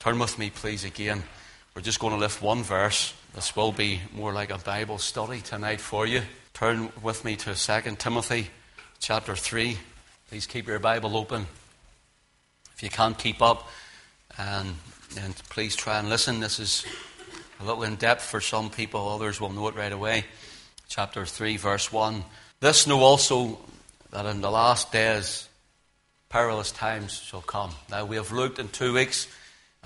Turn with me, please, again. We're just going to lift one verse. This will be more like a Bible study tonight for you. Turn with me to 2 Timothy chapter 3. Please keep your Bible open. If you can't keep up, and, and please try and listen. This is a little in depth for some people, others will know it right away. Chapter 3, verse 1. This know also that in the last days perilous times shall come. Now, we have looked in two weeks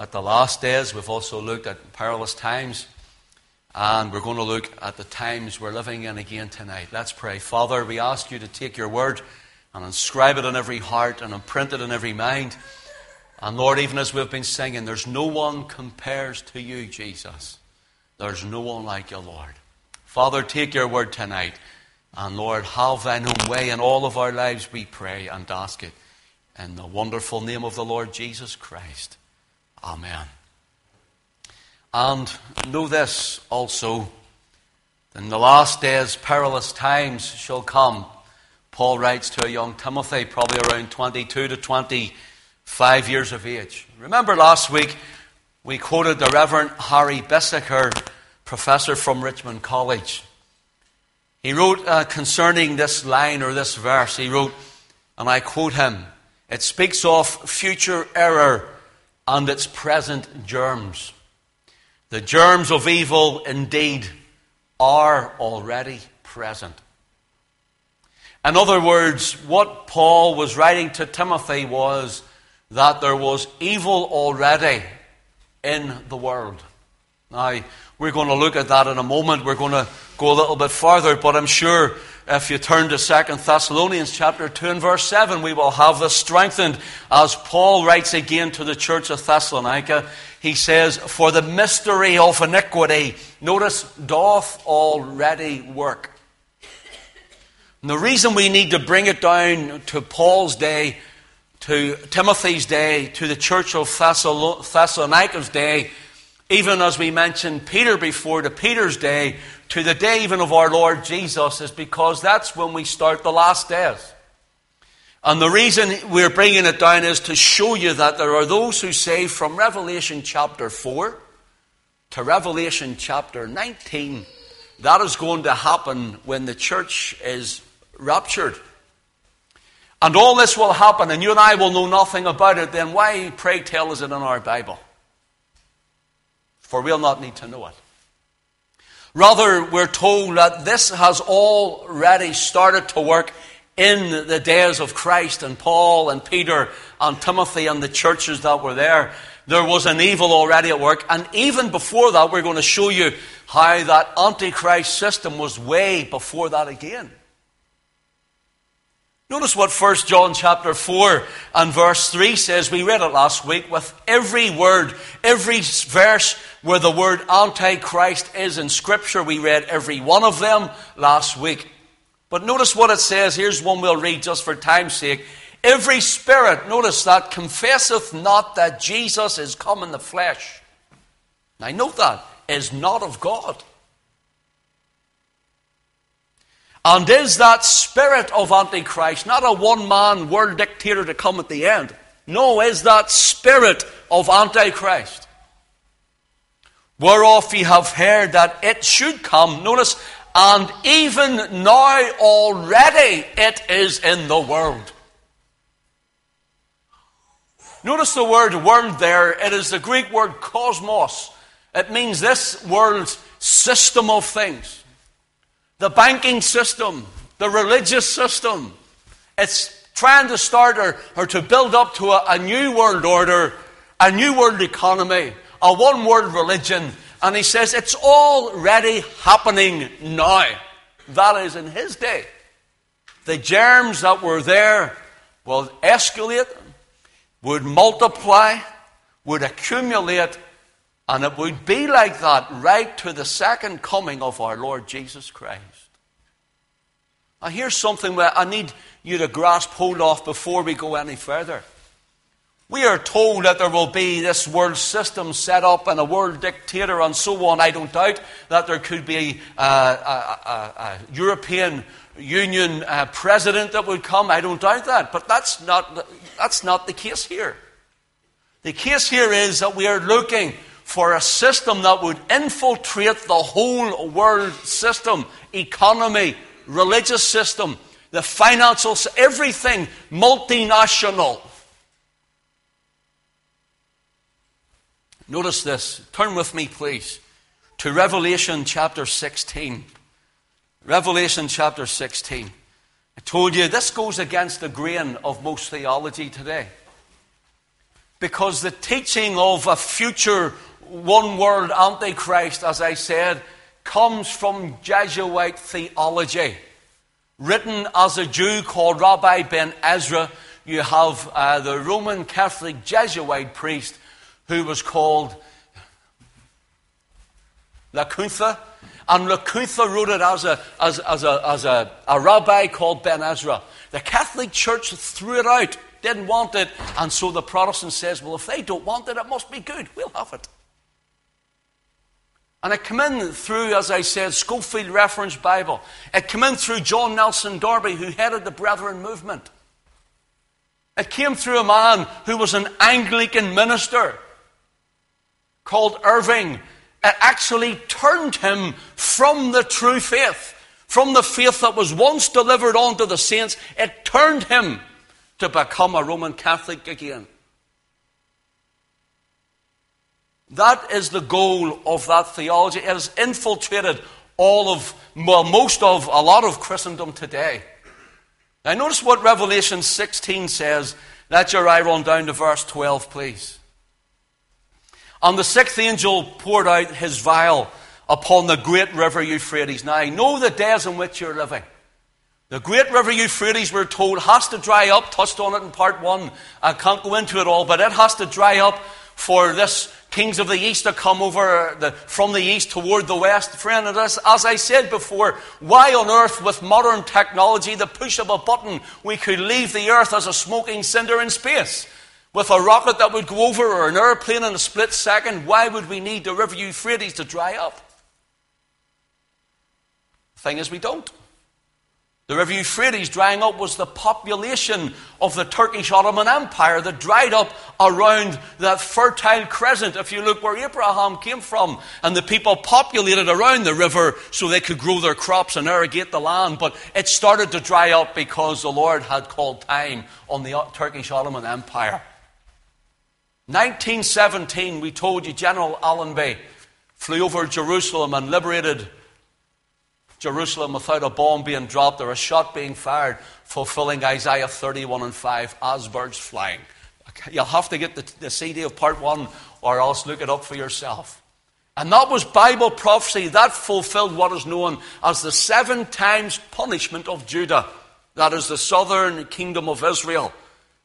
at the last days. We've also looked at perilous times. And we're going to look at the times we're living in again tonight. Let's pray. Father, we ask you to take your word and inscribe it on every heart and imprint it in every mind. And Lord, even as we've been singing, there's no one compares to you, Jesus. There's no one like you, Lord. Father, take your word tonight. And Lord, have thine own way in all of our lives, we pray and ask it. In the wonderful name of the Lord Jesus Christ. Amen. And know this also in the last days, perilous times shall come. Paul writes to a young Timothy, probably around 22 to 25 years of age. Remember last week we quoted the Reverend Harry Bisseker, professor from Richmond College. He wrote uh, concerning this line or this verse, he wrote, and I quote him, it speaks of future error and its present germs. The germs of evil indeed are already present. In other words, what Paul was writing to Timothy was that there was evil already in the world. Now, we're going to look at that in a moment. We're going to go a little bit further, but I'm sure if you turn to 2 Thessalonians chapter 2 and verse 7, we will have this strengthened as Paul writes again to the church of Thessalonica. He says, For the mystery of iniquity, notice, doth already work. And the reason we need to bring it down to Paul's day, to Timothy's day, to the church of Thessalonica's day, even as we mentioned Peter before, to Peter's day, to the day even of our Lord Jesus, is because that's when we start the last days. And the reason we're bringing it down is to show you that there are those who say from Revelation chapter 4 to Revelation chapter 19, that is going to happen when the church is raptured. And all this will happen, and you and I will know nothing about it, then why, pray tell, is it in our Bible? For we'll not need to know it. Rather, we're told that this has already started to work in the days of Christ and Paul and Peter and Timothy and the churches that were there. There was an evil already at work. And even before that, we're going to show you how that Antichrist system was way before that again. Notice what 1 John chapter 4 and verse 3 says. We read it last week with every word, every verse where the word Antichrist is in Scripture. We read every one of them last week. But notice what it says. Here's one we'll read just for time's sake. Every spirit, notice that, confesseth not that Jesus is come in the flesh. Now note that, is not of God. And is that spirit of Antichrist not a one man world dictator to come at the end? No, is that spirit of Antichrist. Whereof ye have heard that it should come, notice, and even now already it is in the world. Notice the word world there. It is the Greek word cosmos. It means this world's system of things the banking system, the religious system. It's trying to start or, or to build up to a, a new world order, a new world economy, a one world religion. And he says it's already happening now. That is in his day. The germs that were there will escalate, would multiply, would accumulate, and it would be like that right to the second coming of our Lord Jesus Christ. Now, here's something where I need you to grasp hold of before we go any further. We are told that there will be this world system set up and a world dictator and so on. I don't doubt that there could be a, a, a, a European Union uh, president that would come. I don't doubt that. But that's not, that's not the case here. The case here is that we are looking for a system that would infiltrate the whole world system, economy, religious system, the financial, everything multinational. Notice this. Turn with me, please, to Revelation chapter 16. Revelation chapter 16. I told you this goes against the grain of most theology today. Because the teaching of a future one world antichrist, as I said, comes from Jesuit theology. Written as a Jew called Rabbi Ben Ezra, you have uh, the Roman Catholic Jesuit priest who was called Lacunza. And Lacunza wrote it as, a, as, as, a, as a, a rabbi called Ben Ezra. The Catholic Church threw it out, didn't want it, and so the Protestant says, well, if they don't want it, it must be good. We'll have it. And it came in through, as I said, Scofield Reference Bible. It came in through John Nelson Darby, who headed the Brethren movement. It came through a man who was an Anglican minister called Irving it actually turned him from the true faith, from the faith that was once delivered unto the saints, it turned him to become a Roman Catholic again. That is the goal of that theology. It has infiltrated all of, well, most of, a lot of Christendom today. Now, notice what Revelation 16 says. Let your eye run down to verse 12, please. And the sixth angel poured out his vial upon the great river Euphrates. Now, I know the days in which you're living. The great river Euphrates, we're told, has to dry up. Touched on it in part one. I can't go into it all, but it has to dry up for this kings of the east to come over the, from the east toward the west. Friend, as, as I said before, why on earth, with modern technology, the push of a button, we could leave the earth as a smoking cinder in space? With a rocket that would go over or an airplane in a split second, why would we need the river Euphrates to dry up? The thing is, we don't. The river Euphrates drying up was the population of the Turkish Ottoman Empire that dried up around that fertile crescent. If you look where Abraham came from, and the people populated around the river so they could grow their crops and irrigate the land, but it started to dry up because the Lord had called time on the Turkish Ottoman Empire. 1917, we told you General Allenby flew over Jerusalem and liberated Jerusalem without a bomb being dropped or a shot being fired, fulfilling Isaiah 31 and 5 as birds flying. You'll have to get the, the CD of part one or else look it up for yourself. And that was Bible prophecy. That fulfilled what is known as the seven times punishment of Judah. That is the southern kingdom of Israel.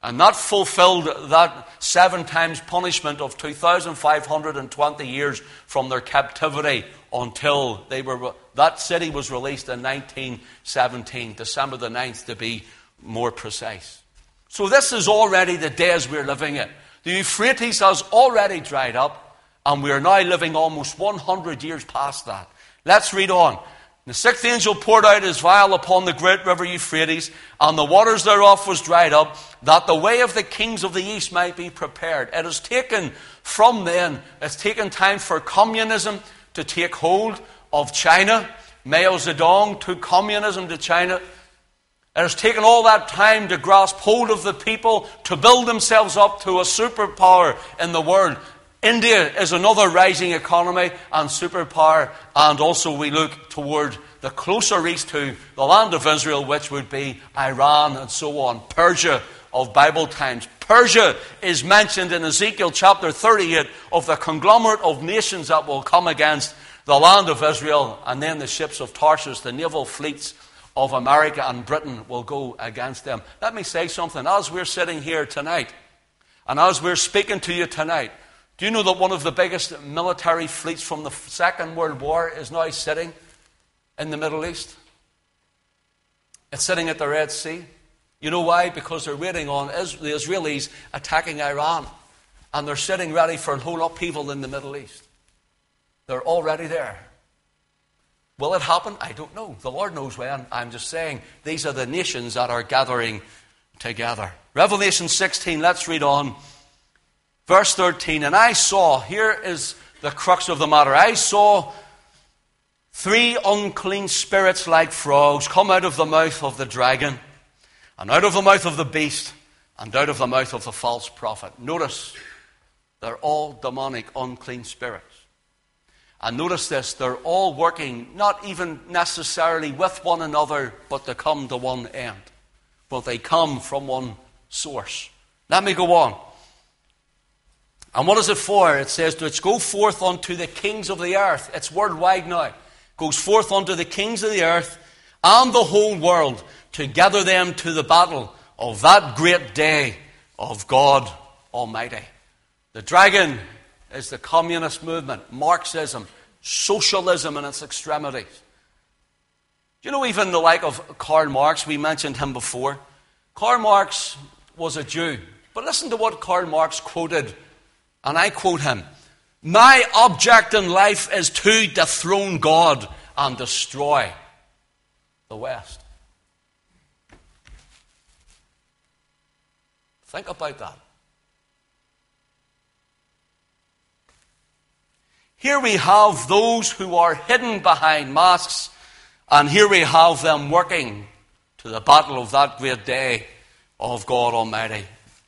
And that fulfilled that seven times punishment of 2,520 years from their captivity until they were, that city was released in 1917, December the 9th to be more precise. So this is already the days we're living in. The Euphrates has already dried up, and we are now living almost 100 years past that. Let's read on. The sixth angel poured out his vial upon the great river Euphrates, and the waters thereof was dried up, that the way of the kings of the east might be prepared. It has taken from then, it's taken time for communism to take hold of China. Mao Zedong took communism to China. It has taken all that time to grasp hold of the people, to build themselves up to a superpower in the world. India is another rising economy and superpower, and also we look toward the closer east to the land of Israel, which would be Iran and so on. Persia of Bible times. Persia is mentioned in Ezekiel chapter 38 of the conglomerate of nations that will come against the land of Israel, and then the ships of Tarshish, the naval fleets of America and Britain will go against them. Let me say something. As we're sitting here tonight, and as we're speaking to you tonight, do you know that one of the biggest military fleets from the Second World War is now sitting in the Middle East? It's sitting at the Red Sea. You know why? Because they're waiting on the Israelis attacking Iran. And they're sitting ready for a whole upheaval in the Middle East. They're already there. Will it happen? I don't know. The Lord knows when. I'm just saying these are the nations that are gathering together. Revelation 16, let's read on Verse 13, and I saw, here is the crux of the matter. I saw three unclean spirits like frogs come out of the mouth of the dragon, and out of the mouth of the beast, and out of the mouth of the false prophet. Notice, they're all demonic, unclean spirits. And notice this, they're all working not even necessarily with one another, but to come to one end. But they come from one source. Let me go on. And what is it for? It says, Let's go forth unto the kings of the earth. It's worldwide now. Goes forth unto the kings of the earth and the whole world to gather them to the battle of that great day of God Almighty. The dragon is the communist movement, Marxism, socialism in its extremities. Do you know even the like of Karl Marx? We mentioned him before. Karl Marx was a Jew. But listen to what Karl Marx quoted, and I quote him My object in life is to dethrone God and destroy the West. Think about that. Here we have those who are hidden behind masks, and here we have them working to the battle of that great day of God Almighty.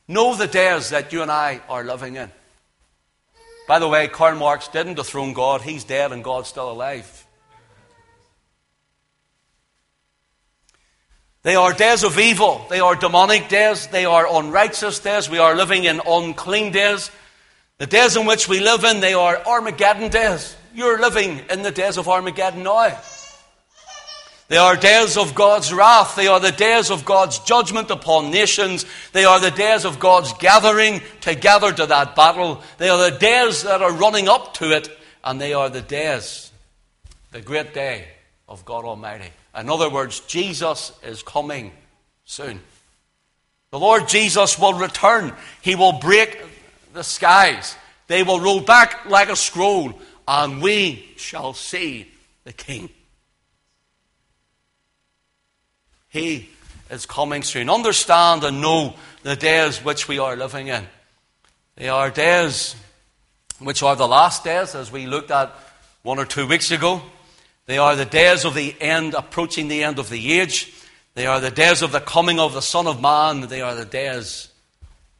Know the days that you and I are living in. By the way, Karl Marx didn't dethrone God, he's dead and God's still alive. They are days of evil. They are demonic days. They are unrighteous days. We are living in unclean days. The days in which we live in, they are Armageddon days. You're living in the days of Armageddon now. They are days of God's wrath. They are the days of God's judgment upon nations. They are the days of God's gathering together to that battle. They are the days that are running up to it. And they are the days, the great day of God Almighty. In other words, Jesus is coming soon. The Lord Jesus will return. He will break the skies. They will roll back like a scroll, and we shall see the King. He is coming soon. Understand and know the days which we are living in. They are days which are the last days, as we looked at one or two weeks ago. They are the days of the end, approaching the end of the age. They are the days of the coming of the Son of Man. They are the days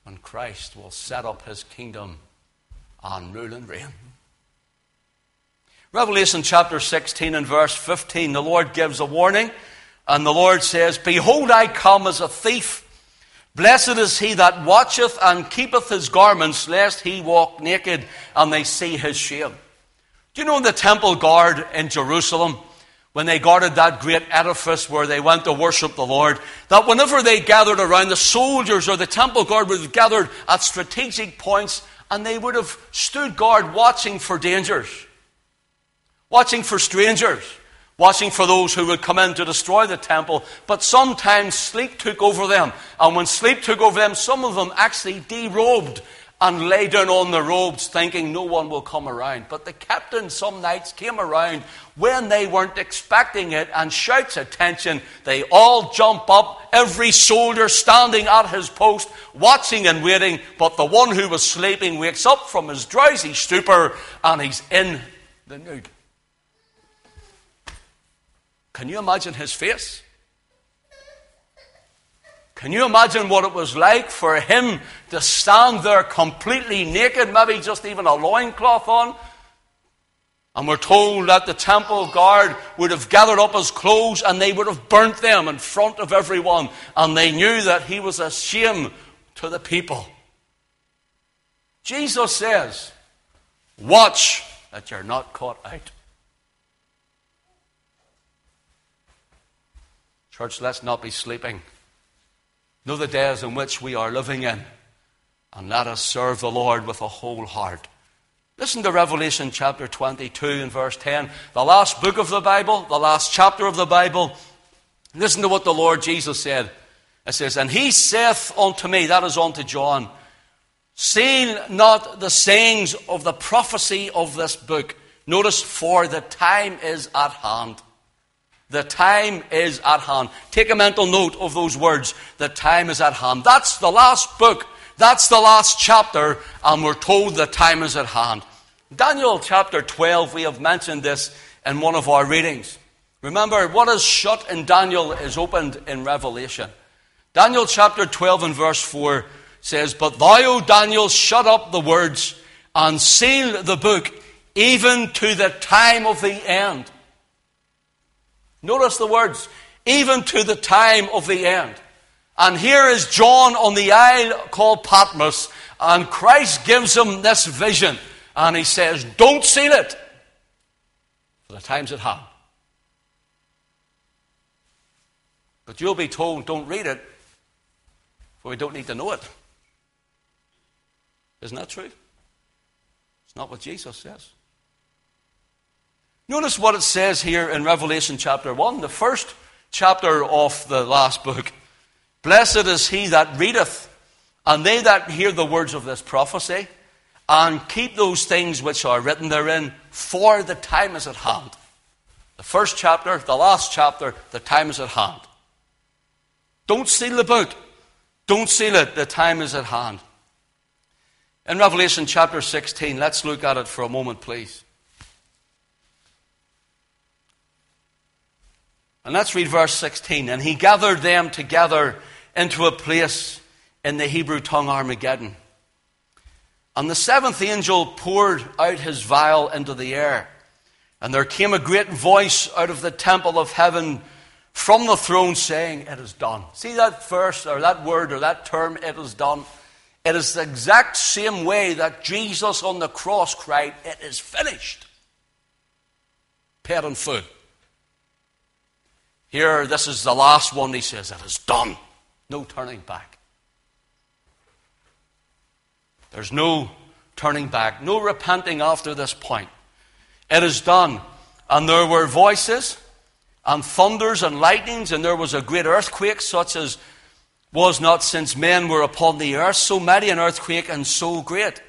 when Christ will set up his kingdom and rule and reign. Revelation chapter 16 and verse 15, the Lord gives a warning, and the Lord says, Behold, I come as a thief. Blessed is he that watcheth and keepeth his garments, lest he walk naked and they see his shame. Do you know the temple guard in Jerusalem? when they guarded that great edifice where they went to worship the Lord, that whenever they gathered around, the soldiers or the temple guard would have gathered at strategic points and they would have stood guard watching for dangers, watching for strangers, watching for those who would come in to destroy the temple. But sometimes sleep took over them. And when sleep took over them, some of them actually derobed and lay down on the robes thinking no one will come around. But the captain some nights came around when they weren't expecting it and shouts attention. They all jump up, every soldier standing at his post, watching and waiting. But the one who was sleeping wakes up from his drowsy stupor and he's in the nude. Can you imagine his face? Can you imagine what it was like for him to stand there completely naked, maybe just even a loincloth on? And we're told that the temple guard would have gathered up his clothes and they would have burnt them in front of everyone. And they knew that he was a shame to the people. Jesus says, Watch that you're not caught out. Church, let's not be sleeping. Know the days in which we are living in, and let us serve the Lord with a whole heart. Listen to Revelation chapter 22 and verse 10, the last book of the Bible, the last chapter of the Bible. Listen to what the Lord Jesus said. It says, And he saith unto me, that is unto John, See not the sayings of the prophecy of this book. Notice, for the time is at hand. The time is at hand. Take a mental note of those words. The time is at hand. That's the last book That's the last chapter, and we're told the time is at hand. Daniel chapter 12, we have mentioned this in one of our readings. Remember, what is shut in Daniel is opened in Revelation. Daniel chapter 12 and verse 4 says, But thou, O Daniel, shut up the words and seal the book even to the time of the end. Notice the words, even to the time of the end. And here is John on the isle called Patmos, and Christ gives him this vision, and he says, Don't seal it, for the time's at hand. But you'll be told, Don't read it, for we don't need to know it. Isn't that true? It's not what Jesus says. Notice what it says here in Revelation chapter 1, the first chapter of the last book. Blessed is he that readeth, and they that hear the words of this prophecy, and keep those things which are written therein, for the time is at hand. The first chapter, the last chapter, the time is at hand. Don't seal the book. Don't seal it. The time is at hand. In Revelation chapter 16, let's look at it for a moment, please. And let's read verse 16. And he gathered them together into a place in the Hebrew tongue Armageddon. And the seventh angel poured out his vial into the air. And there came a great voice out of the temple of heaven from the throne saying, It is done. See that verse or that word or that term, it is done? It is the exact same way that Jesus on the cross cried, It is finished. Paid and full. Here, this is the last one, he says, It is done. No turning back. There's no turning back, no repenting after this point. It is done. And there were voices and thunders and lightnings, and there was a great earthquake, such as was not since men were upon the earth, so mighty an earthquake and so great.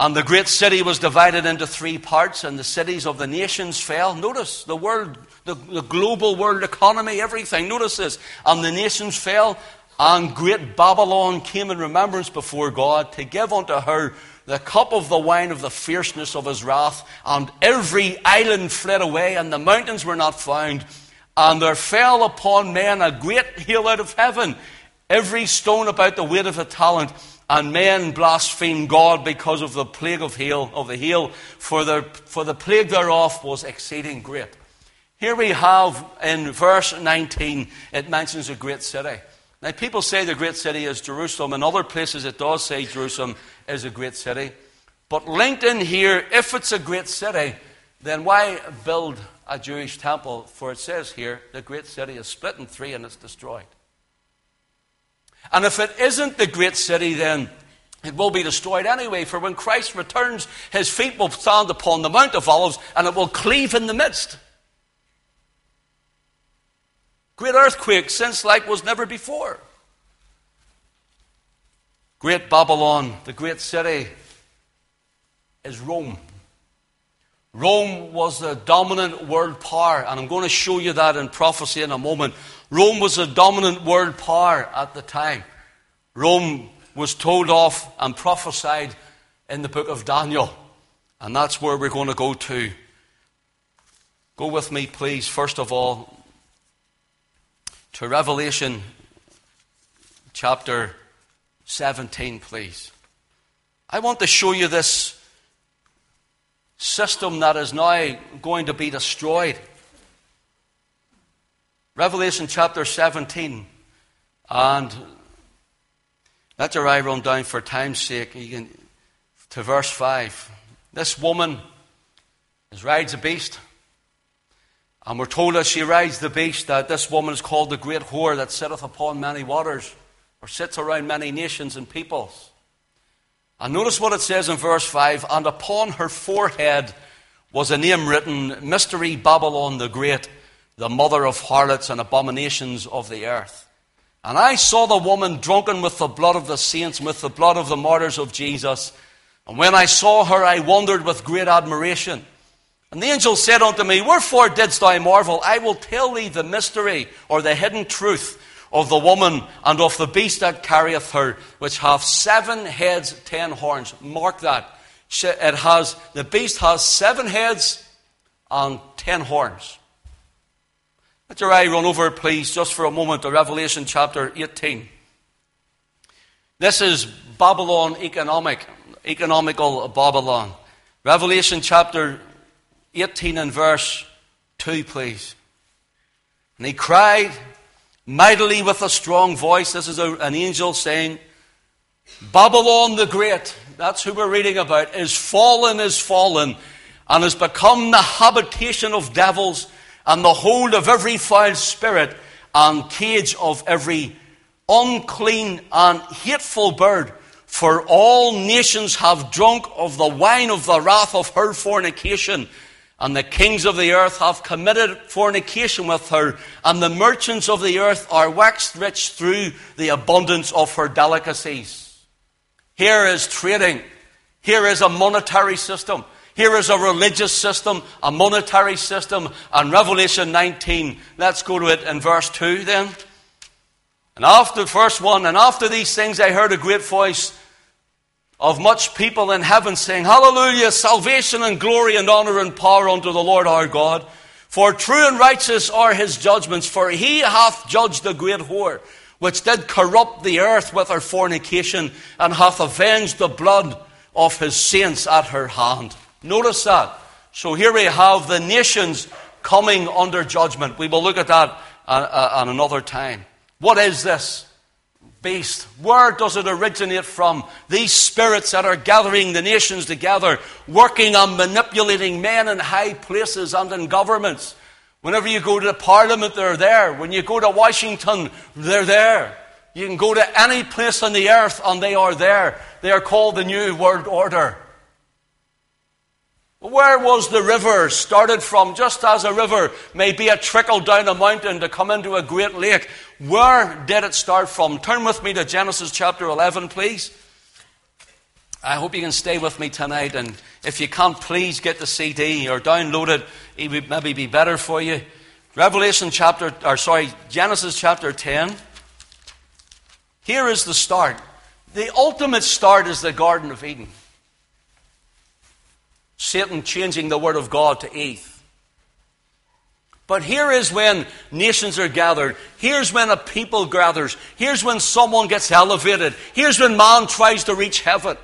And the great city was divided into three parts, and the cities of the nations fell. Notice the world, the, the global world economy, everything. Notice this. And the nations fell, and great Babylon came in remembrance before God to give unto her the cup of the wine of the fierceness of his wrath. And every island fled away, and the mountains were not found. And there fell upon men a great hail out of heaven every stone about the weight of a talent, and men blasphemed God because of the plague of hail, of the hail, for the, for the plague thereof was exceeding great. Here we have in verse 19, it mentions a great city. Now, people say the great city is Jerusalem. In other places, it does say Jerusalem is a great city. But linked in here, if it's a great city, then why build a Jewish temple? For it says here, the great city is split in three and it's destroyed. And if it isn't the great city, then it will be destroyed anyway. For when Christ returns, his feet will stand upon the Mount of Olives and it will cleave in the midst. Great earthquake, since like was never before. Great Babylon, the great city, is Rome. Rome was the dominant world power, and I'm going to show you that in prophecy in a moment. Rome was a dominant world power at the time. Rome was told off and prophesied in the book of Daniel. And that's where we're going to go to. Go with me, please, first of all, to Revelation chapter 17, please. I want to show you this system that is now going to be destroyed. Revelation chapter 17. And let your eye run down for time's sake can, to verse 5. This woman is rides a beast. And we're told as she rides the beast that this woman is called the great whore that sitteth upon many waters, or sits around many nations and peoples. And notice what it says in verse 5 And upon her forehead was a name written Mystery Babylon the Great the mother of harlots and abominations of the earth. And I saw the woman drunken with the blood of the saints, with the blood of the martyrs of Jesus. And when I saw her, I wondered with great admiration. And the angel said unto me, Wherefore didst thou marvel? I will tell thee the mystery or the hidden truth of the woman and of the beast that carrieth her, which hath seven heads, ten horns. Mark that. It has, the beast has seven heads and ten horns. Let your eye run over, please, just for a moment, to Revelation chapter 18. This is Babylon economic, economical Babylon. Revelation chapter 18 and verse 2, please. And he cried mightily with a strong voice. This is a, an angel saying, Babylon the Great, that's who we're reading about, is fallen, is fallen, and has become the habitation of devils, and the hold of every foul spirit, and cage of every unclean and hateful bird. For all nations have drunk of the wine of the wrath of her fornication and the kings of the earth have committed fornication with her, and the merchants of the earth are waxed rich through the abundance of her delicacies. Here is trading. Here is a monetary system. Here is a religious system, a monetary system, and Revelation 19. Let's go to it in verse 2 then. And after verse 1, and after these things I heard a great voice of much people in heaven saying, Hallelujah, salvation and glory and honor and power unto the Lord our God. For true and righteous are his judgments, for he hath judged the great whore, which did corrupt the earth with her fornication, and hath avenged the blood of his saints at her hand. Notice that. So here we have the nations coming under judgment. We will look at that at, at another time. What is this? beast. Where does it originate from? These spirits that are gathering the nations together, working on manipulating men in high places and in governments. Whenever you go to the parliament, they're there. When you go to Washington, they're there. You can go to any place on the earth and they are there. They are called the New World Order. Where was the river started from? Just as a river may be a trickle down a mountain to come into a great lake, where did it start from? Turn with me to Genesis chapter 11, please. I hope you can stay with me tonight, and if you can't, please get the CD or download it. It would maybe be better for you. Revelation chapter, or sorry, Genesis chapter 10. Here is the start. The ultimate start is the Garden of Eden. Satan changing the word of God to Eve. But here is when nations are gathered. Here's when a people gathers. Here's when someone gets elevated. Here's when man tries to reach heaven.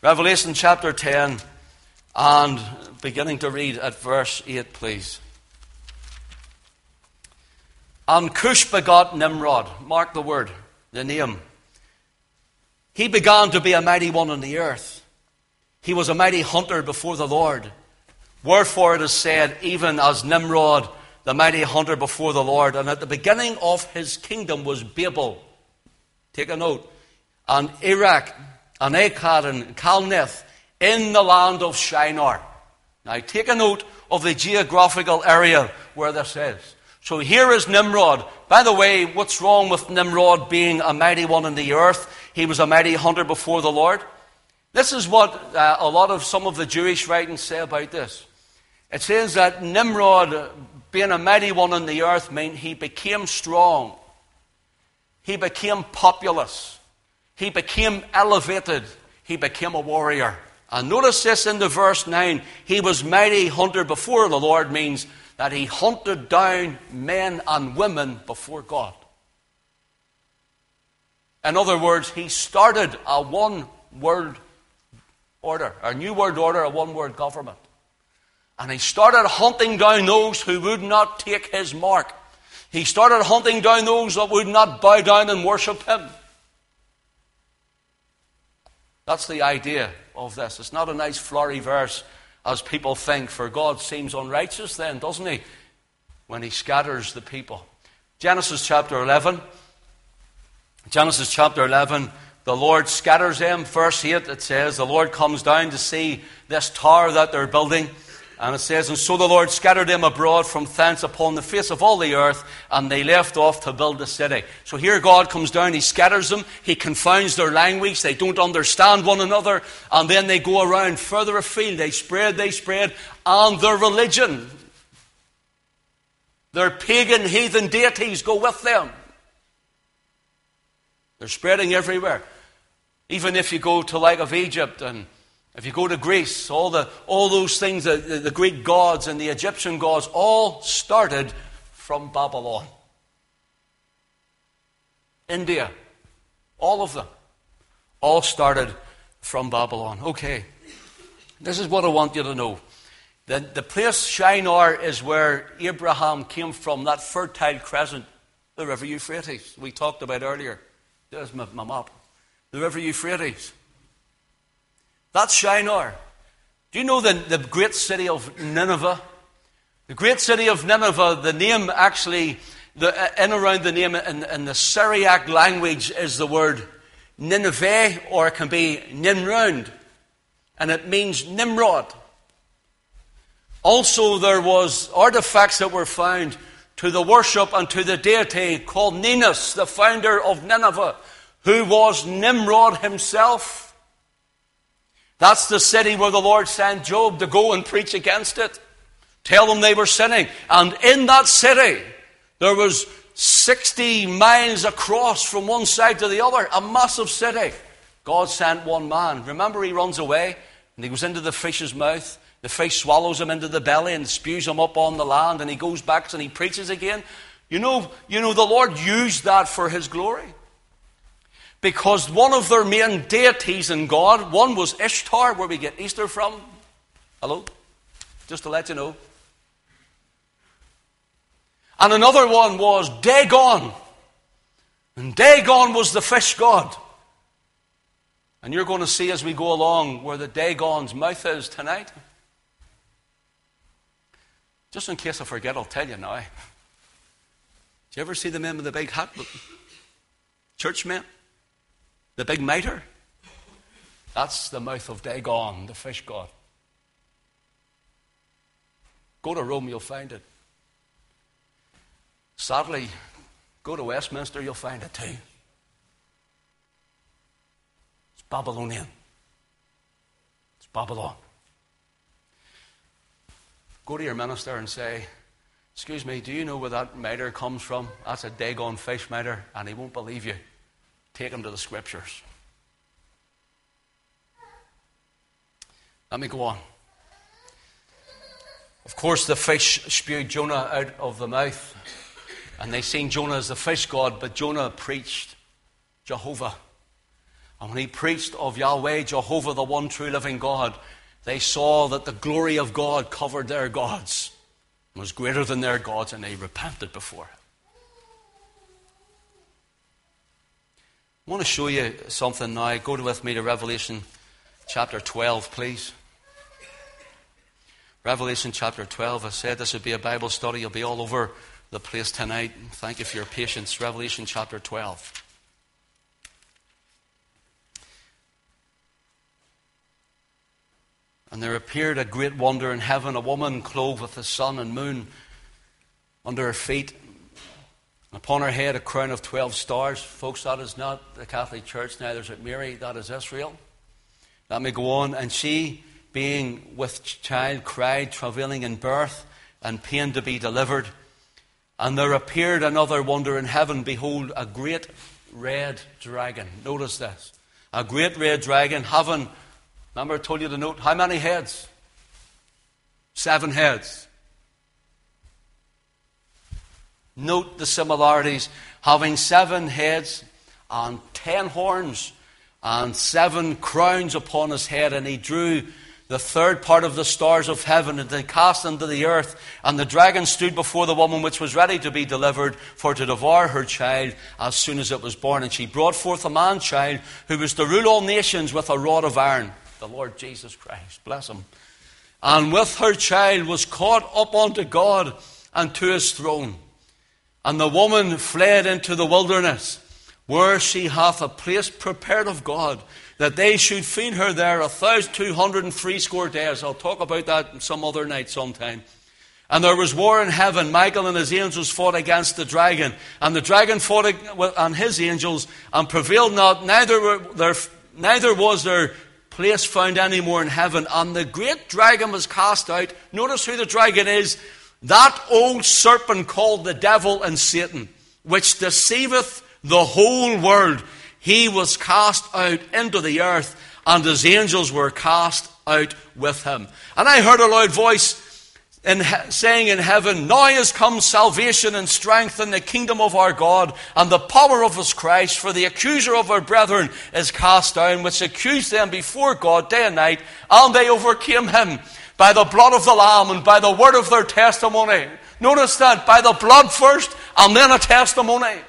Revelation chapter 10 and beginning to read at verse 8, please. And Cush begot Nimrod. Mark the word, the name. He began to be a mighty one on the earth. He was a mighty hunter before the Lord. Wherefore it is said, even as Nimrod, the mighty hunter before the Lord. And at the beginning of his kingdom was Babel. Take a note. And Erech, and Akkad, and Calneh in the land of Shinar. Now take a note of the geographical area where this is. So here is Nimrod. By the way, what's wrong with Nimrod being a mighty one in the earth? He was a mighty hunter before the Lord. This is what uh, a lot of some of the Jewish writings say about this. It says that Nimrod, being a mighty one on the earth, meant he became strong. He became populous. He became elevated. He became a warrior. And notice this in the verse 9. He was mighty hunter before the Lord means that he hunted down men and women before God. In other words, he started a one world order, a new world order, a one world government. And he started hunting down those who would not take his mark. He started hunting down those that would not bow down and worship him. That's the idea of this. It's not a nice flowery verse as people think, for God seems unrighteous then, doesn't he? When he scatters the people. Genesis chapter 11. Genesis chapter 11 the Lord scatters them. Verse 8, it says, The Lord comes down to see this tower that they're building. And it says, And so the Lord scattered them abroad from thence upon the face of all the earth, and they left off to build the city. So here God comes down, He scatters them, He confounds their language, they don't understand one another, and then they go around further afield. They spread, they spread, and their religion, Their pagan heathen deities go with them. They're spreading everywhere. Even if you go to like of Egypt and if you go to Greece, all, the, all those things, the, the Greek gods and the Egyptian gods, all started from Babylon. India, all of them, all started from Babylon. Okay, this is what I want you to know. The, the place Shinar is where Abraham came from, that fertile crescent, the river Euphrates, we talked about earlier. There's my, my map. The river Euphrates. That's Shinar. Do you know the, the great city of Nineveh? The great city of Nineveh, the name actually, the, in around the name in, in the Syriac language is the word Nineveh, or it can be Nimrod, and it means Nimrod. Also, there was artifacts that were found to the worship and to the deity called Ninus, the founder of Nineveh, who was Nimrod himself. That's the city where the Lord sent Job to go and preach against it. Tell them they were sinning. And in that city, there was 60 miles across from one side to the other, a massive city. God sent one man. Remember, he runs away and he goes into the fish's mouth. The fish swallows him into the belly and spews him up on the land, and he goes back and he preaches again. You know, you know, the Lord used that for his glory. Because one of their main deities in God, one was Ishtar, where we get Easter from. Hello? Just to let you know. And another one was Dagon. And Dagon was the fish god. And you're going to see as we go along where the Dagon's mouth is tonight. Just in case I forget, I'll tell you now. Did you ever see the men with the big hat? Churchmen? The big mitre? That's the mouth of Dagon, the fish god. Go to Rome, you'll find it. Sadly, go to Westminster, you'll find it too. It's Babylonian. It's Babylon. Go to your minister and say, Excuse me, do you know where that mitre comes from? That's a Dagon fish mitre, and he won't believe you. Take them to the scriptures. Let me go on. Of course, the fish spewed Jonah out of the mouth, and they seen Jonah as the fish god, but Jonah preached Jehovah. And when he preached of Yahweh, Jehovah, the one true living God, they saw that the glory of God covered their gods, was greater than their gods, and they repented before it. I want to show you something now. Go with me to Revelation chapter 12, please. Revelation chapter 12. I said this would be a Bible study. You'll be all over the place tonight. Thank you for your patience. Revelation chapter 12. And there appeared a great wonder in heaven a woman clothed with the sun and moon under her feet Upon her head, a crown of 12 stars. Folks, that is not the Catholic Church, neither is it Mary, that is Israel. Let me go on. And she, being with child, cried, travailing in birth, and pain to be delivered. And there appeared another wonder in heaven. Behold, a great red dragon. Notice this. A great red dragon having, remember I told you to note, how many heads? Seven heads. Note the similarities. Having seven heads and ten horns and seven crowns upon his head, and he drew the third part of the stars of heaven and they cast them to the earth. And the dragon stood before the woman which was ready to be delivered for to devour her child as soon as it was born. And she brought forth a man child who was to rule all nations with a rod of iron. The Lord Jesus Christ, bless him. And with her child was caught up unto God and to his throne. And the woman fled into the wilderness, where she hath a place prepared of God, that they should feed her there a thousand two hundred and three score days. I'll talk about that some other night sometime. And there was war in heaven. Michael and his angels fought against the dragon. And the dragon fought and his angels and prevailed not. Neither, were there, neither was there place found any more in heaven. And the great dragon was cast out. Notice who the dragon is that old serpent called the devil and Satan, which deceiveth the whole world, he was cast out into the earth, and his angels were cast out with him. And I heard a loud voice in, saying in heaven, Now is come salvation and strength in the kingdom of our God and the power of his Christ, for the accuser of our brethren is cast down, which accused them before God day and night, and they overcame him by the blood of the Lamb and by the word of their testimony. Notice that, by the blood first and then a testimony.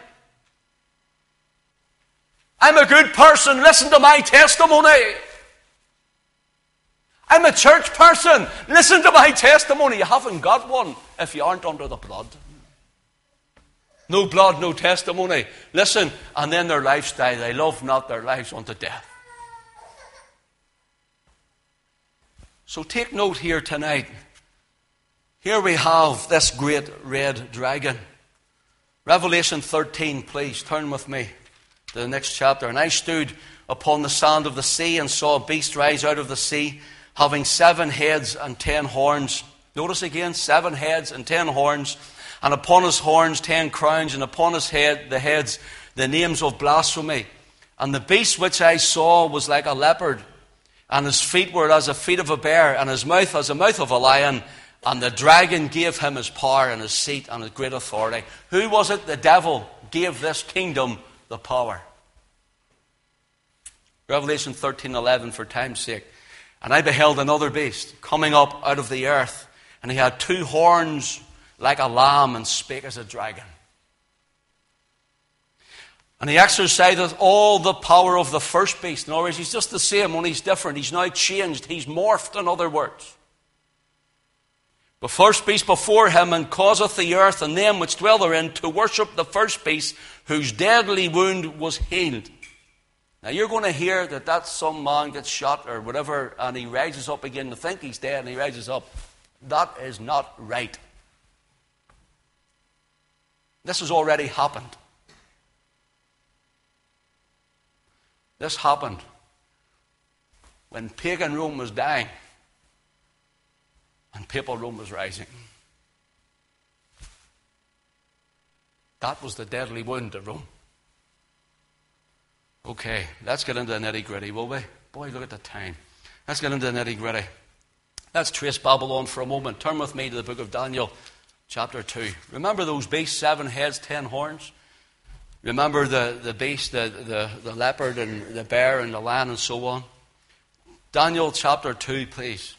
I'm a good person, listen to my testimony. I'm a church person. Listen to my testimony. You haven't got one if you aren't under the blood. No blood, no testimony. Listen, and then their lifestyle. They love not their lives unto death. So take note here tonight. Here we have this great red dragon. Revelation 13, please turn with me to the next chapter. And I stood upon the sand of the sea and saw a beast rise out of the sea having seven heads and ten horns. Notice again, seven heads and ten horns, and upon his horns ten crowns, and upon his head the heads the names of blasphemy. And the beast which I saw was like a leopard, and his feet were as the feet of a bear, and his mouth as the mouth of a lion. And the dragon gave him his power and his seat and his great authority. Who was it? The devil gave this kingdom the power. Revelation 13:11 for time's sake. And I beheld another beast coming up out of the earth, and he had two horns like a lamb and spake as a dragon. And he exerciseth all the power of the first beast. In other words, he's just the same, only he's different. He's now changed. He's morphed, in other words. The first beast before him, and causeth the earth and them which dwell therein to worship the first beast, whose deadly wound was healed. Now you're going to hear that that some man gets shot or whatever, and he rises up again to think he's dead, and he rises up. That is not right. This has already happened. This happened when pagan Rome was dying and papal Rome was rising. That was the deadly wound of Rome. Okay, let's get into the nitty gritty, will we? Boy, look at the time. Let's get into the nitty gritty. Let's trace Babylon for a moment. Turn with me to the book of Daniel, chapter 2. Remember those beasts, seven heads, ten horns? Remember the, the beast, the, the, the leopard, and the bear, and the lion, and so on? Daniel chapter 2, please.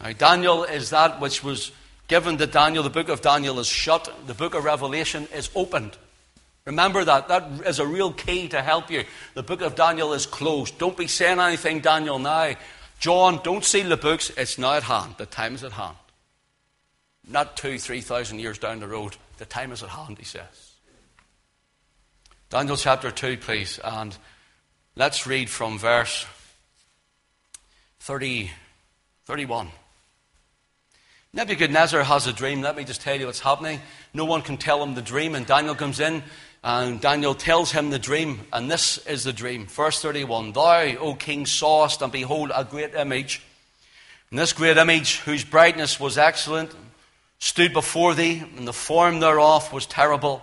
Now, Daniel is that which was given to Daniel. The book of Daniel is shut, the book of Revelation is opened. Remember that. That is a real key to help you. The book of Daniel is closed. Don't be saying anything, Daniel, now. John, don't seal the books. It's now at hand. The time is at hand. Not two, three thousand years down the road. The time is at hand, he says. Daniel chapter 2, please. And let's read from verse 30, 31. Nebuchadnezzar has a dream. Let me just tell you what's happening. No one can tell him the dream, and Daniel comes in and Daniel tells him the dream, and this is the dream. Verse 31 Thou, O king, sawest, and behold, a great image. And this great image, whose brightness was excellent, stood before thee, and the form thereof was terrible.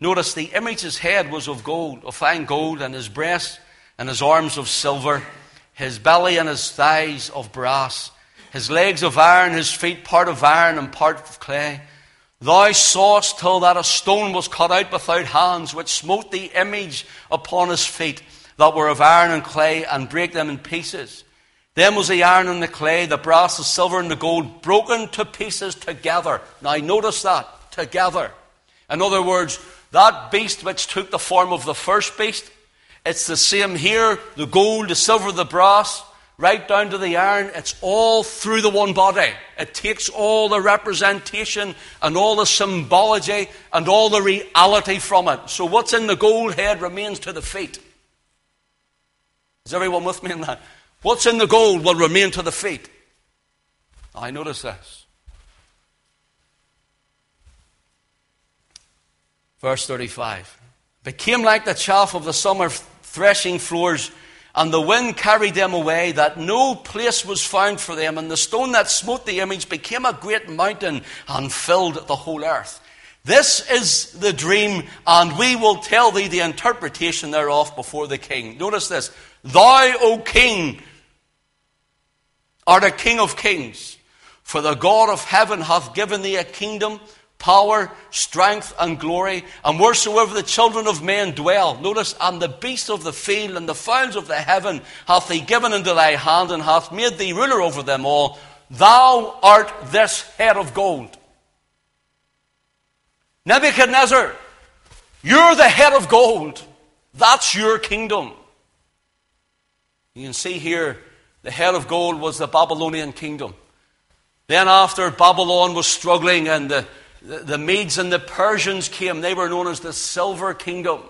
Notice the image's head was of gold, of fine gold, and his breast and his arms of silver, his belly and his thighs of brass, his legs of iron, his feet part of iron and part of clay. Thou sawest till that a stone was cut out without hands, which smote the image upon his feet, that were of iron and clay, and brake them in pieces. Then was the iron and the clay, the brass, the silver, and the gold broken to pieces together. Now notice that, together. In other words, that beast which took the form of the first beast, it's the same here the gold, the silver, the brass, right down to the iron, it's all through the one body. It takes all the representation and all the symbology and all the reality from it. So what's in the gold head remains to the feet. Is everyone with me in that? What's in the gold will remain to the feet. I notice this. Verse 35. Became like the chaff of the summer threshing floors And the wind carried them away, that no place was found for them. And the stone that smote the image became a great mountain and filled the whole earth. This is the dream, and we will tell thee the interpretation thereof before the king. Notice this Thou, O king, art a king of kings, for the God of heaven hath given thee a kingdom power, strength, and glory, and wheresoever the children of men dwell. Notice, and the beasts of the field and the fowls of the heaven hath he given into thy hand, and hath made thee ruler over them all. Thou art this head of gold. Nebuchadnezzar, you're the head of gold. That's your kingdom. You can see here the head of gold was the Babylonian kingdom. Then, after Babylon was struggling and the the, the Medes and the Persians came. They were known as the Silver Kingdom.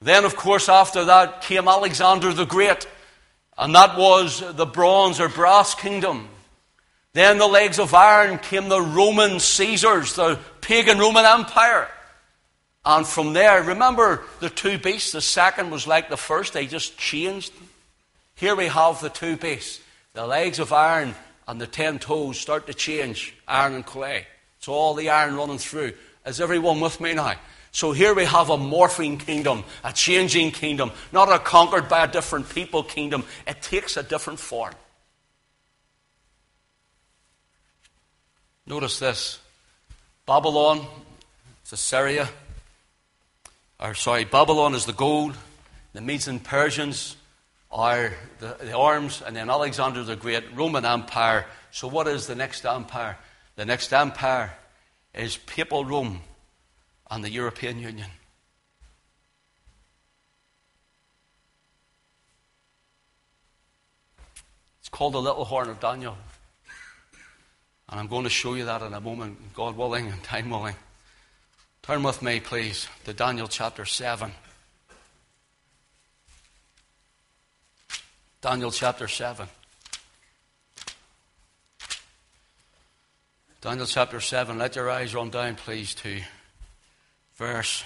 Then, of course, after that came Alexander the Great, and that was the Bronze or Brass Kingdom. Then, the legs of iron came the Roman Caesars, the pagan Roman Empire. And from there, remember the two beasts? The second was like the first, they just changed. Here we have the two beasts. The legs of iron and the ten toes start to change iron and clay. So all the iron running through. Is everyone with me now? So here we have a morphing kingdom, a changing kingdom, not a conquered by a different people kingdom. It takes a different form. Notice this Babylon, it's Assyria. Or, sorry, Babylon is the gold, the Medes and Persians are the, the arms, and then Alexander the Great, Roman Empire. So, what is the next empire? The next empire is Papal Rome and the European Union. It's called the Little Horn of Daniel. And I'm going to show you that in a moment, God willing and time willing. Turn with me, please, to Daniel chapter 7. Daniel chapter 7. Daniel chapter 7. Let your eyes run down, please, to verse.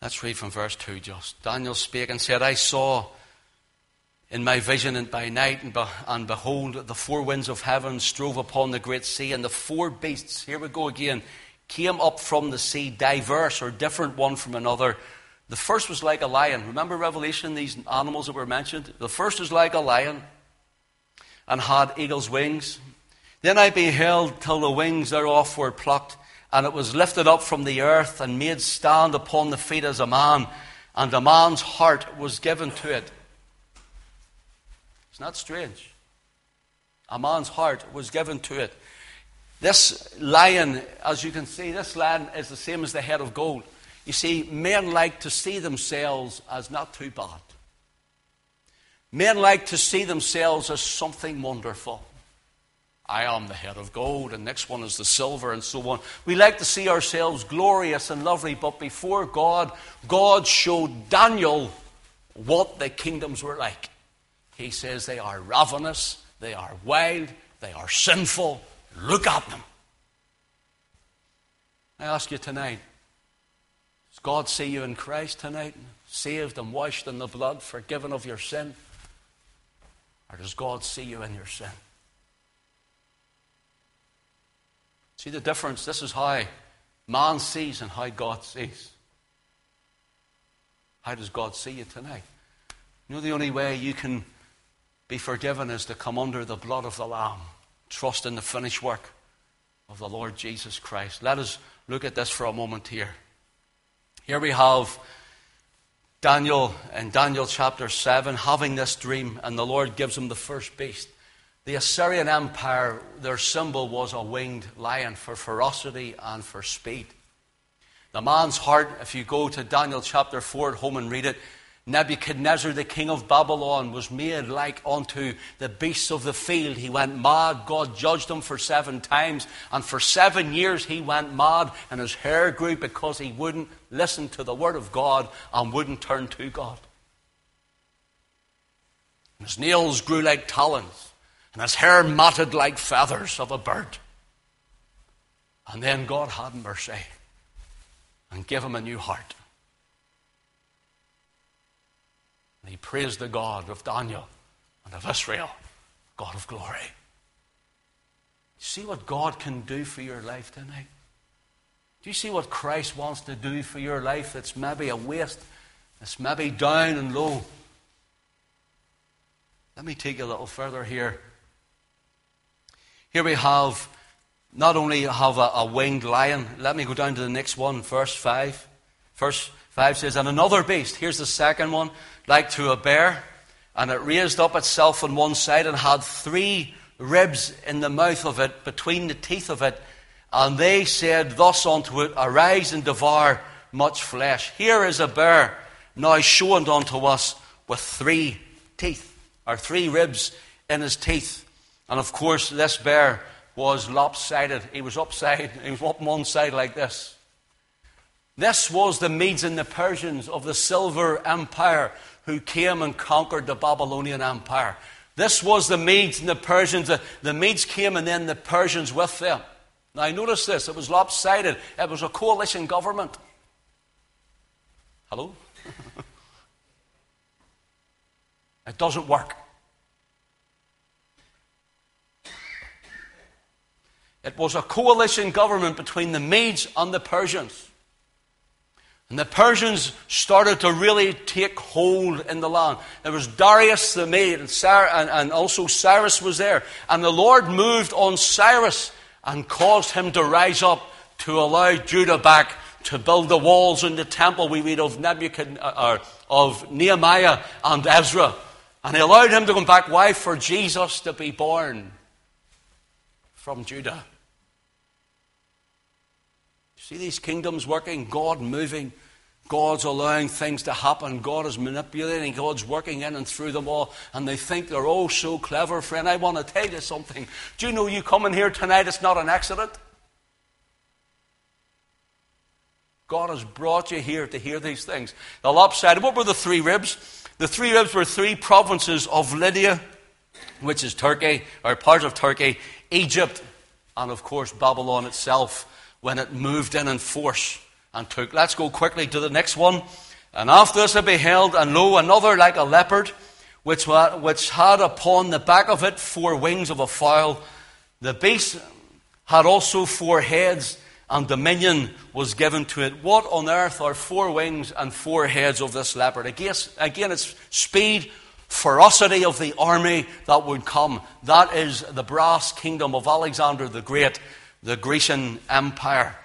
Let's read from verse 2 just. Daniel spake and said, I saw in my vision and by night, and, be- and behold, the four winds of heaven strove upon the great sea, and the four beasts, here we go again, came up from the sea, diverse or different one from another the first was like a lion. Remember Revelation, these animals that were mentioned? The first was like a lion and had eagle's wings. Then I beheld till the wings thereof were plucked, and it was lifted up from the earth and made stand upon the feet as a man, and a man's heart was given to it. It's not strange. A man's heart was given to it. This lion, as you can see, this lion is the same as the head of gold. You see, men like to see themselves as not too bad. Men like to see themselves as something wonderful. I am the head of gold, and next one is the silver, and so on. We like to see ourselves glorious and lovely, but before God, God showed Daniel what the kingdoms were like. He says they are ravenous, they are wild, they are sinful. Look at them. I ask you tonight does God see you in Christ tonight, saved and washed in the blood, forgiven of your sin? Or does God see you in your sin? See the difference? This is how man sees and how God sees. How does God see you tonight? You know, the only way you can be forgiven is to come under the blood of the Lamb, trust in the finished work of the Lord Jesus Christ. Let us look at this for a moment here. Here we have Daniel in Daniel chapter 7 having this dream, and the Lord gives him the first beast. The Assyrian Empire, their symbol was a winged lion for ferocity and for speed. The man's heart, if you go to Daniel chapter 4 at home and read it, Nebuchadnezzar, the king of Babylon, was made like unto the beasts of the field. He went mad. God judged him for seven times. And for seven years he went mad, and his hair grew because he wouldn't listen to the word of God and wouldn't turn to God. And his nails grew like talons, and his hair matted like feathers of a bird. And then God had mercy. and gave him a new heart. And he praised the God of Daniel and of Israel, God of glory. See what God can do for your life tonight? Do you see what Christ wants to do for your life that's maybe a waste, that's maybe down and low? Let me take you a little further here. Here we have not only have a, a, winged lion, let me go down to the next one, verse 5. Verse 5 says, And another beast, here's the second one, like to a bear, and it raised up itself on one side and had three ribs in the mouth of it, between the teeth of it. And they said thus unto it, Arise and devour much flesh. Here is a bear now shown unto us with three teeth, or three ribs in his teeth. And of course, this bear was lopsided. He was upside, he was up one side like this. This was the Medes and the Persians of the Silver Empire who came and conquered the Babylonian Empire. This was the Medes and the Persians. The, the Medes came and then the Persians with them. Now, notice this it was lopsided, it was a coalition government. Hello? it doesn't work. It was a coalition government between the Medes and the Persians. And the Persians started to really take hold in the land. There was Darius the Mede, and, and, and also Cyrus was there. And the Lord moved on Cyrus and caused him to rise up to allow Judah back to build the walls and the temple. We read of Nebuchadnezzar, uh, of Nehemiah and Ezra. And he allowed him to come back. Why? For Jesus to be born from Judah. See these kingdoms working, God moving, God's allowing things to happen, God is manipulating, God's working in and through them all, and they think they're all so clever. Friend, I want to tell you something. Do you know you coming here tonight, it's not an accident? God has brought you here to hear these things. The lopsided, what were the three ribs? The three ribs were three provinces of Lydia, which is Turkey, or part of Turkey, Egypt, and of course Babylon itself when it moved in in force and took. Let's go quickly to the next one. And after this I beheld, and lo, another like a leopard, which, which had upon the back of it four wings of a fowl. The beast had also four heads, and dominion was given to it. What on earth are four wings and four heads of this leopard? Again, again it's speed, ferocity of the army that would come. That is the brass kingdom of Alexander the Great, the Grecian Empire.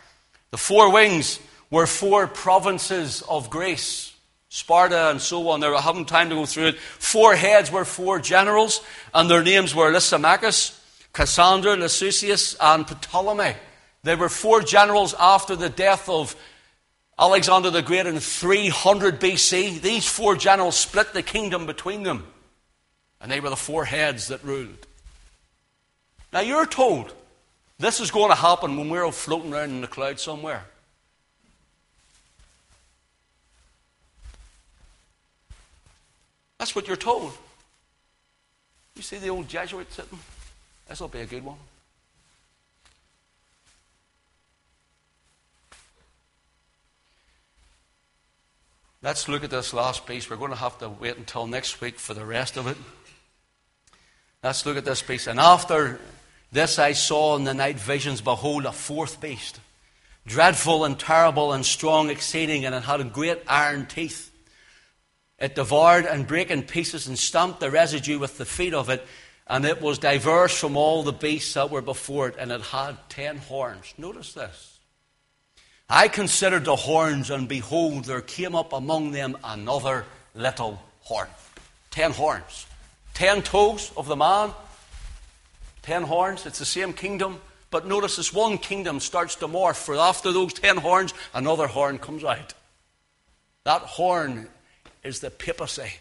The four wings were four provinces of Greece. Sparta and so on. There, I haven't time to go through it. Four heads were four generals, and their names were Lysimachus, Cassander, Lucullus, and Ptolemy. They were four generals after the death of Alexander the Great in 300 BC. These four generals split the kingdom between them, and they were the four heads that ruled. Now you're told this is going to happen when we're all floating around in the cloud somewhere. That's what you're told. You see the old Jesuit sitting? This will be a good one. Let's look at this last piece. We're going to have to wait until next week for the rest of it. Let's look at this piece. And after this I saw in the night visions, behold, a fourth beast, dreadful and terrible and strong exceeding, and it had great iron teeth. It devoured and brake in pieces and stamped the residue with the feet of it, and it was diverse from all the beasts that were before it, and it had ten horns. Notice this. I considered the horns, and behold, there came up among them another little horn. Ten horns. Ten toes of the man, ten horns. It's the same kingdom. But notice this one kingdom starts to morph, for after those ten horns, another horn comes out. That horn is the papacy.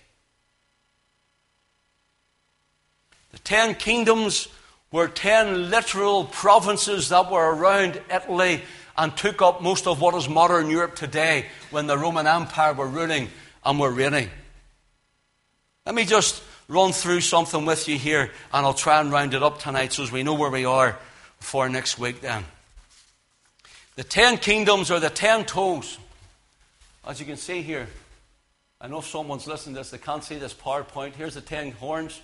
The ten kingdoms were ten literal provinces that were around Italy and took up most of what is modern Europe today when the Roman Empire were ruling and were reigning. Let me just run through something with you here, and I'll try and round it up tonight so as we know where we are for next week then. The ten kingdoms are the ten toes. As you can see here, I know if someone's listening to this, they can't see this PowerPoint. Here's the ten horns,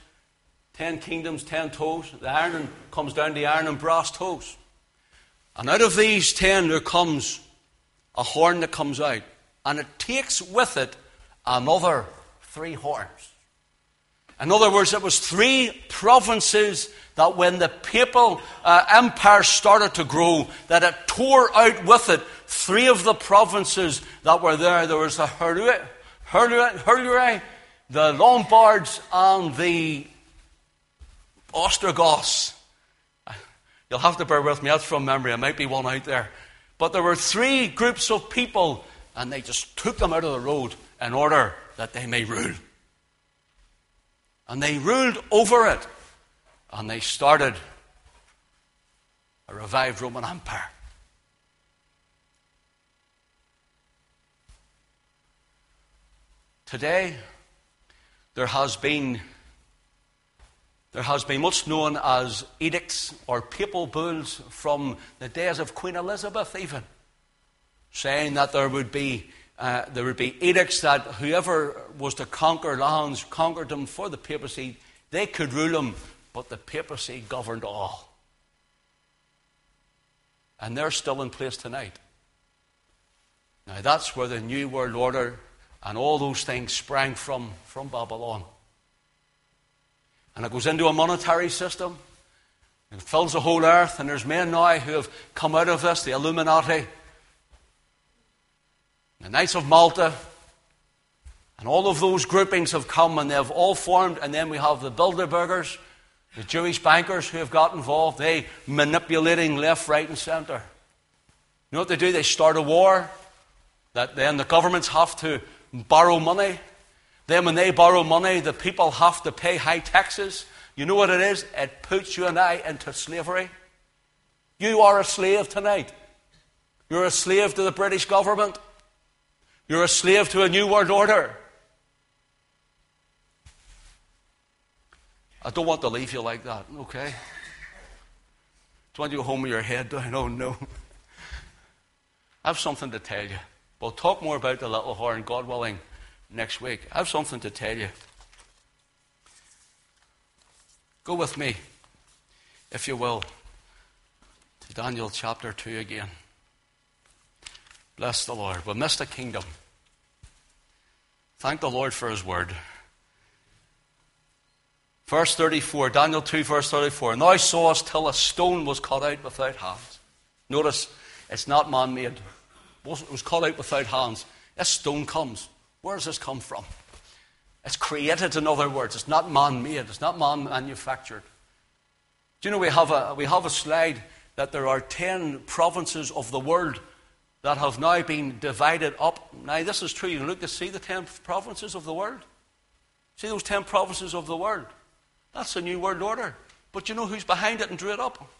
ten kingdoms, ten toes. The iron comes down the iron and brass toes. And out of these ten, there comes a horn that comes out. And it takes with it another three horns. In other words, it was three provinces that when the papal uh, empire started to grow, that it tore out with it three of the provinces that were there. There was the Heruli, the Lombards, and the Ostrogoths. You'll have to bear with me, that's from memory. There might be one out there. But there were three groups of people, and they just took them out of the road in order that they may rule. And they ruled over it. And they started a revived Roman Empire. Today, there has been there has been what's known as edicts or papal bulls from the days of Queen Elizabeth, even saying that there would be uh, there would be edicts that whoever was to conquer lands conquered them for the papacy. They could rule them, but the papacy governed all. And they're still in place tonight. Now, that's where the New World Order and all those things sprang from, from Babylon. And it goes into a monetary system. It fills the whole earth, and there's men now who have come out of this, the Illuminati, the Knights of Malta, and all of those groupings have come and they've all formed, and then we have the Bilderbergers, the Jewish bankers who have got involved, they manipulating left, right, and centre. You know what they do? They start a war that then the governments have to borrow money. Then, when they borrow money, the people have to pay high taxes. You know what it is? It puts you and I into slavery. You are a slave tonight. You're a slave to the British government. You're a slave to a new world order. I don't want to leave you like that, okay? Do you want you to go home with your head down? Oh, no. I have something to tell you. We'll talk more about the little horn, God willing, next week. I have something to tell you. Go with me, if you will, to Daniel chapter 2 again. Bless the Lord. We missed a kingdom. Thank the Lord for his word. Verse 34, Daniel 2, verse 34. Now us till a stone was cut out without hands. Notice, it's not man made. It was cut out without hands. This stone comes. Where does this come from? It's created, in other words. It's not man made, it's not man manufactured. Do you know we have, a, we have a slide that there are 10 provinces of the world that have now been divided up. Now, this is true. You can look to see the 10 provinces of the world. See those 10 provinces of the world? That's the New World Order. But you know who's behind it and drew it up?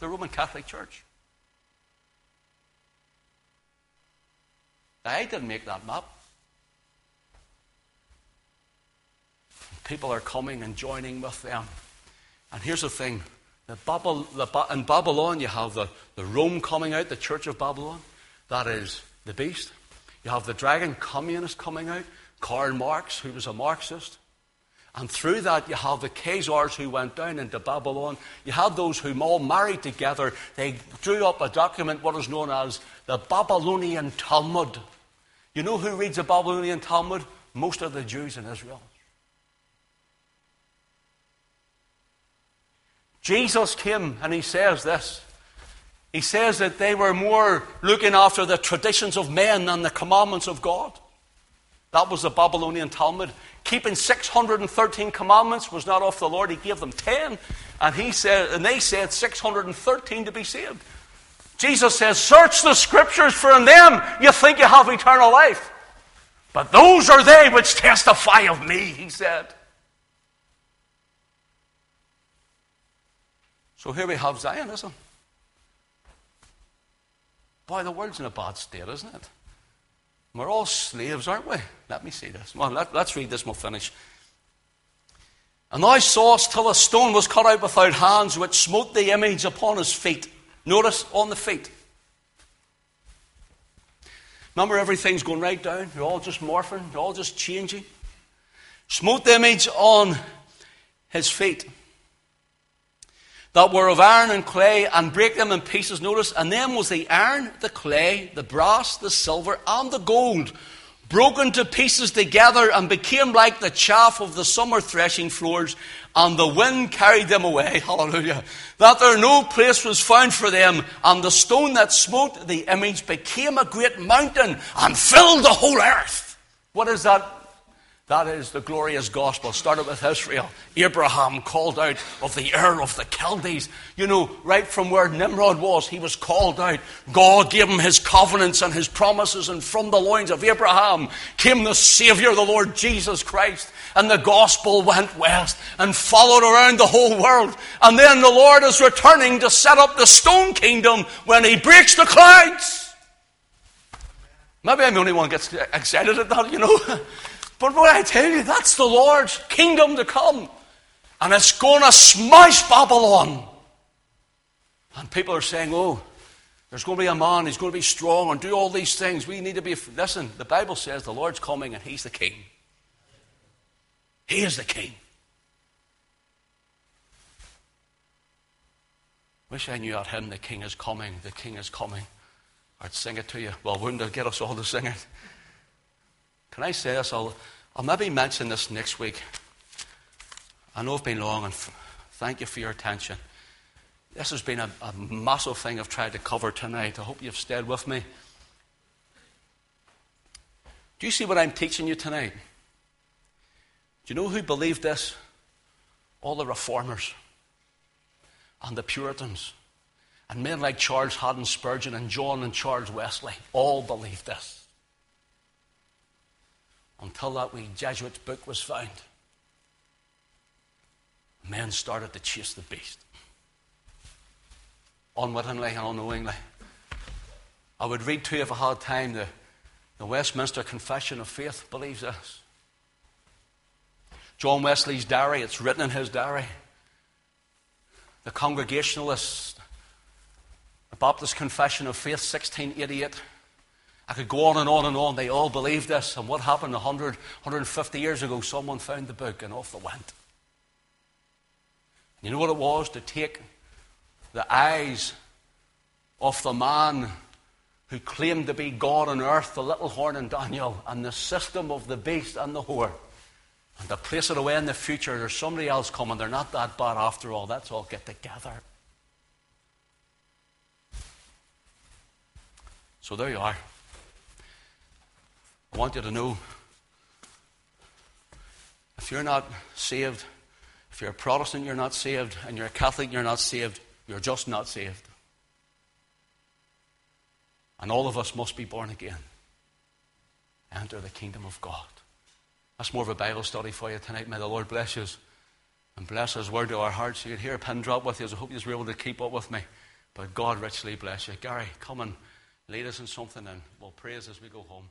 The Roman Catholic Church. I didn't make that map. People are coming and joining with them. And here's the thing the Babel, the, in Babylon, you have the, the Rome coming out, the Church of Babylon. That is the beast. You have the dragon communist coming out, Karl Marx, who was a Marxist. And through that, you have the Khazars who went down into Babylon. You have those who all married together. They drew up a document, what is known as the Babylonian Talmud. You know who reads the Babylonian Talmud? Most of the Jews in Israel. Jesus came and he says this he says that they were more looking after the traditions of men than the commandments of God. That was the Babylonian Talmud. Keeping 613 commandments was not off the Lord. He gave them 10. And, he said, and they said 613 to be saved. Jesus says, Search the scriptures, for in them you think you have eternal life. But those are they which testify of me, he said. So here we have Zionism. Boy, the world's in a bad state, isn't it? We're all slaves, aren't we? Let me see this. Well, let, us read this and we'll finish. And thou sawest till a stone was cut out without hands, which smote the image upon his feet. Notice on the feet. Remember, everything's going right down. You're all just morphing, you're all just changing. Smote the image on his feet that were of iron and clay and break them in pieces. Notice, and then was the iron, the clay, the brass, the silver, and the gold broken to pieces together and became like the chaff of the summer threshing floors, and the wind carried them away. Hallelujah. That there no place was found for them, and the stone that smote the image became a great mountain and filled the whole earth. What is that that is the glorious gospel. Started with Israel. Abraham called out of the Ur of the Chaldees. You know, right from where Nimrod was, he was called out. God gave him his covenants and his promises, and from the loins of Abraham came the Savior, the Lord Jesus Christ. And the gospel went west and followed around the whole world. And then the Lord is returning to set up the stone kingdom when he breaks the clouds. Maybe I'm the only one gets excited at that, you know. But what I tell you, that's the Lord's kingdom to come. And it's going to smash Babylon. And people are saying, oh, there's going to be a man, he's going to be strong and do all these things. We need to be. Listen, the Bible says the Lord's coming and he's the king. He is the king. Wish I knew that him, The King is Coming, The King is Coming. I'd sing it to you. Well, wouldn't it get us all to sing it? Can I say this? I'll, I'll maybe mention this next week. I know I've been long, and f- thank you for your attention. This has been a, a massive thing I've tried to cover tonight. I hope you've stayed with me. Do you see what I'm teaching you tonight? Do you know who believed this? All the reformers and the Puritans and men like Charles Haddon Spurgeon and John and Charles Wesley all believed this until that wee Jesuit's book was found. Men started to chase the beast. Unwittingly and unknowingly. I would read to you if I had time the, the Westminster Confession of Faith believes this. John Wesley's diary, it's written in his diary. The Congregationalists, the Baptist Confession of Faith, 1688. I could go on and on and on. They all believed this. And what happened 100, 150 years ago? Someone found the book and off they went. You know what it was? To take the eyes off the man who claimed to be God on earth, the little horn in Daniel, and the system of the beast and the whore, and to place it away in the future. There's somebody else coming. They're not that bad after all. Let's all get together. So there you are. Want you to know if you're not saved, if you're a Protestant, you're not saved, and you're a Catholic, you're not saved, you're just not saved. And all of us must be born again. Enter the kingdom of God. That's more of a Bible study for you tonight. May the Lord bless you and bless His word to our hearts. You could hear a pin drop with you. I hope you were able to keep up with me. But God richly bless you. Gary, come and lead us in something and we'll praise as we go home.